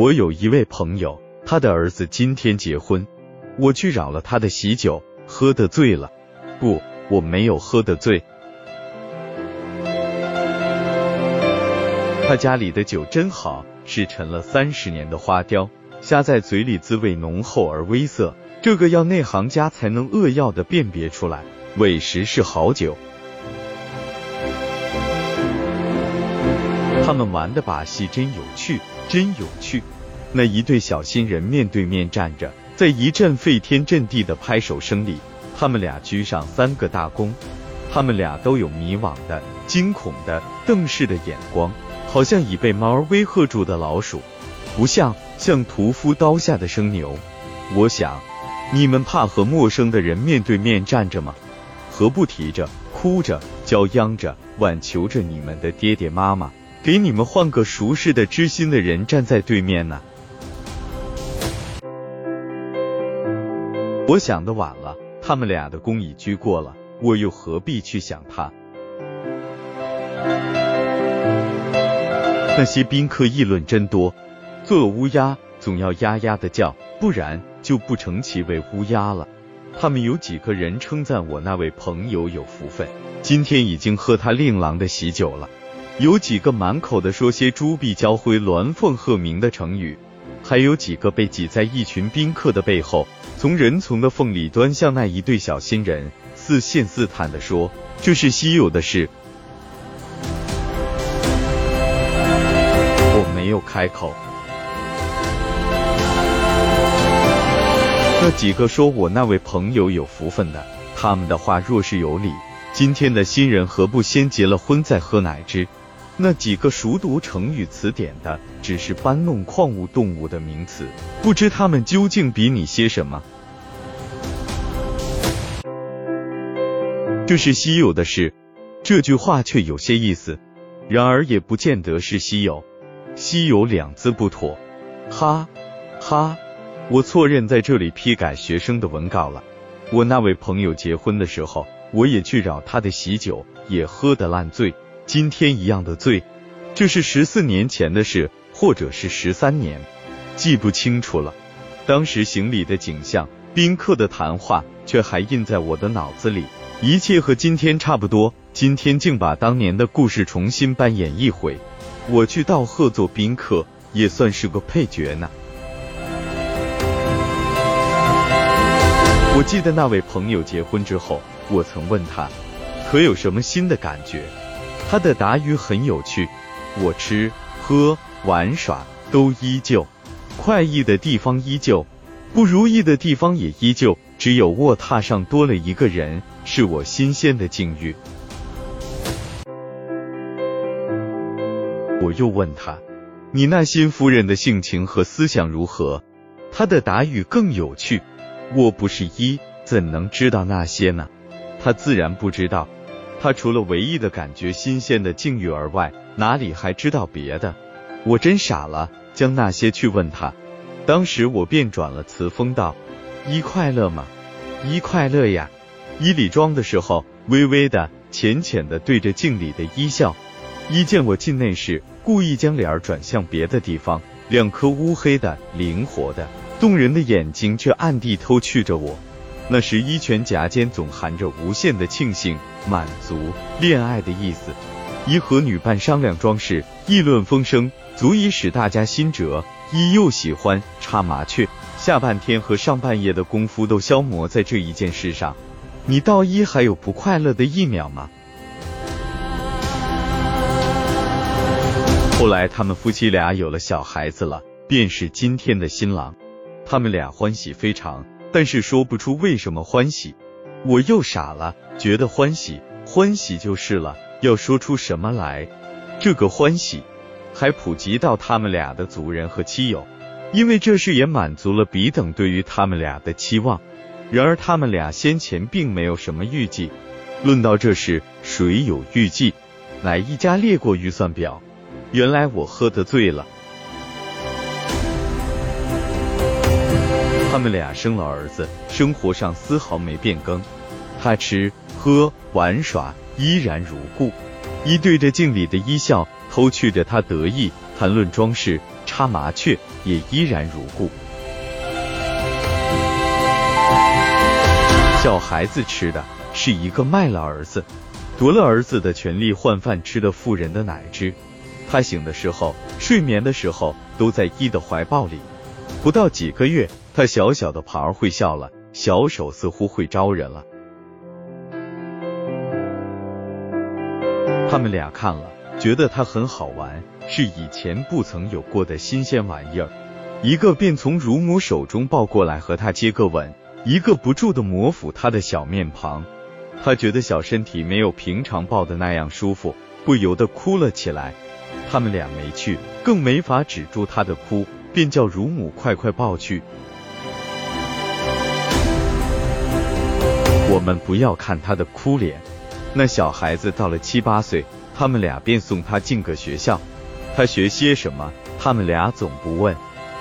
我有一位朋友，他的儿子今天结婚，我去扰了他的喜酒，喝得醉了。不，我没有喝得醉。他家里的酒真好，是陈了三十年的花雕，虾在嘴里滋味浓厚而微涩，这个要内行家才能扼要的辨别出来，委实是好酒。他们玩的把戏真有趣，真有趣。那一对小新人面对面站着，在一阵沸天震地的拍手声里，他们俩鞠上三个大躬。他们俩都有迷惘的、惊恐的、瞪视的眼光，好像已被猫儿威吓住的老鼠，不像像屠夫刀下的生牛。我想，你们怕和陌生的人面对面站着吗？何不提着、哭着、叫央着、挽求着你们的爹爹妈妈？给你们换个熟识的、知心的人站在对面呢。我想的晚了，他们俩的功已居过了，我又何必去想他？那些宾客议论真多，做了乌鸦总要呀呀的叫，不然就不成其为乌鸦了。他们有几个人称赞我那位朋友有福分，今天已经喝他令郎的喜酒了。有几个满口的说些“朱壁交辉、鸾凤鹤鸣”的成语，还有几个被挤在一群宾客的背后，从人丛的缝里端向那一对小新人，似信似坦的说：“这是稀有的事。”我没有开口。那几个说我那位朋友有福分的，他们的话若是有理，今天的新人何不先结了婚再喝奶汁？那几个熟读成语词典的，只是搬弄矿物动物的名词，不知他们究竟比你些什么。这是稀有的事，这句话却有些意思，然而也不见得是稀有。稀有两字不妥，哈哈，我错认在这里批改学生的文稿了。我那位朋友结婚的时候，我也去扰他的喜酒，也喝得烂醉。今天一样的醉，这是十四年前的事，或者是十三年，记不清楚了。当时行礼的景象，宾客的谈话，却还印在我的脑子里，一切和今天差不多。今天竟把当年的故事重新扮演一回，我去道贺做宾客，也算是个配角呢。我记得那位朋友结婚之后，我曾问他，可有什么新的感觉？他的答语很有趣，我吃喝玩耍都依旧，快意的地方依旧，不如意的地方也依旧，只有卧榻上多了一个人，是我新鲜的境遇。我又问他，你那新夫人的性情和思想如何？他的答语更有趣，我不是一，怎能知道那些呢？他自然不知道。他除了唯一的感觉新鲜的境遇而外，哪里还知道别的？我真傻了，将那些去问他。当时我便转了词风道：“一快乐吗？一快乐呀！”一礼妆的时候，微微的、浅浅的对着镜里的一笑。一见我进内室，故意将脸儿转向别的地方，两颗乌黑的、灵活的、动人的眼睛却暗地偷觑着我。那时一拳夹间总含着无限的庆幸、满足、恋爱的意思。一和女伴商量装饰，议论风声，足以使大家心折。一又喜欢插麻雀，下半天和上半夜的功夫都消磨在这一件事上。你道一还有不快乐的一秒吗？后来他们夫妻俩有了小孩子了，便是今天的新郎。他们俩欢喜非常。但是说不出为什么欢喜，我又傻了，觉得欢喜，欢喜就是了。要说出什么来，这个欢喜还普及到他们俩的族人和亲友，因为这事也满足了彼等对于他们俩的期望。然而他们俩先前并没有什么预计。论到这事，谁有预计？乃一家列过预算表。原来我喝得醉了。他们俩生了儿子，生活上丝毫没变更，他吃喝玩耍依然如故。一对着镜里的一笑，偷觑着他得意，谈论装饰、插麻雀，也依然如故。小孩子吃的是一个卖了儿子、夺了儿子的权利换饭吃的妇人的奶汁。他醒的时候、睡眠的时候，都在一的怀抱里。不到几个月，他小小的盘儿会笑了，小手似乎会招人了。他们俩看了，觉得他很好玩，是以前不曾有过的新鲜玩意儿。一个便从乳母手中抱过来和他接个吻。一个不住的摩抚他的小面庞，他觉得小身体没有平常抱的那样舒服，不由得哭了起来。他们俩没去，更没法止住他的哭，便叫乳母快快抱去。我们不要看他的哭脸。那小孩子到了七八岁，他们俩便送他进个学校。他学些什么？他们俩总不问。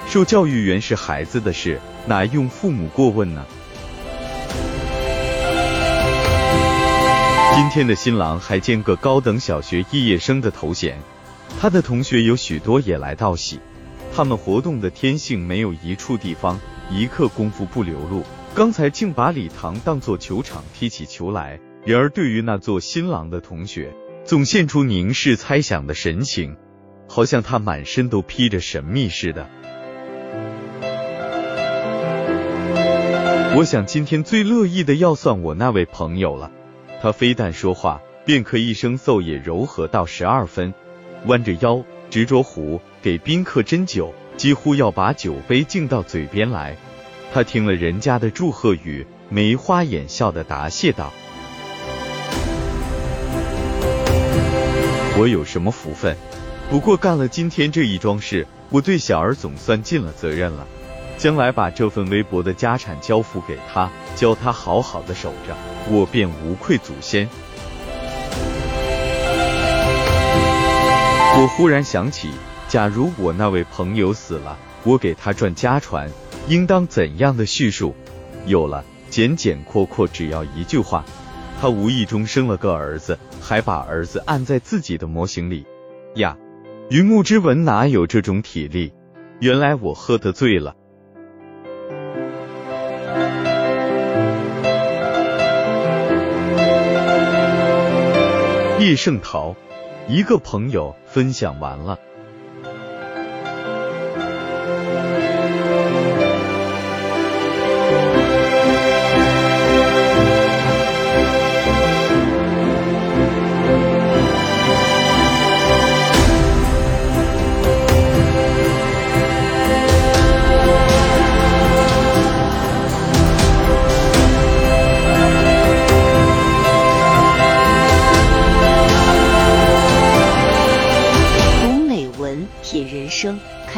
受教育原是孩子的事。哪用父母过问呢？今天的新郎还兼个高等小学毕业生的头衔，他的同学有许多也来道喜。他们活动的天性没有一处地方一刻功夫不流露。刚才竟把礼堂当作球场踢起球来。然而对于那做新郎的同学，总现出凝视猜想的神情，好像他满身都披着神秘似的。我想今天最乐意的要算我那位朋友了，他非但说话，便可一声奏也柔和到十二分，弯着腰，执着壶，给宾客斟酒，几乎要把酒杯敬到嘴边来。他听了人家的祝贺语，眉花眼笑的答谢道：“我有什么福分？不过干了今天这一桩事，我对小儿总算尽了责任了。”将来把这份微薄的家产交付给他，教他好好的守着，我便无愧祖先。我忽然想起，假如我那位朋友死了，我给他传家传，应当怎样的叙述？有了，简简括括，只要一句话：他无意中生了个儿子，还把儿子按在自己的模型里。呀，云木之文哪有这种体力？原来我喝得醉了。叶圣陶，一个朋友分享完了。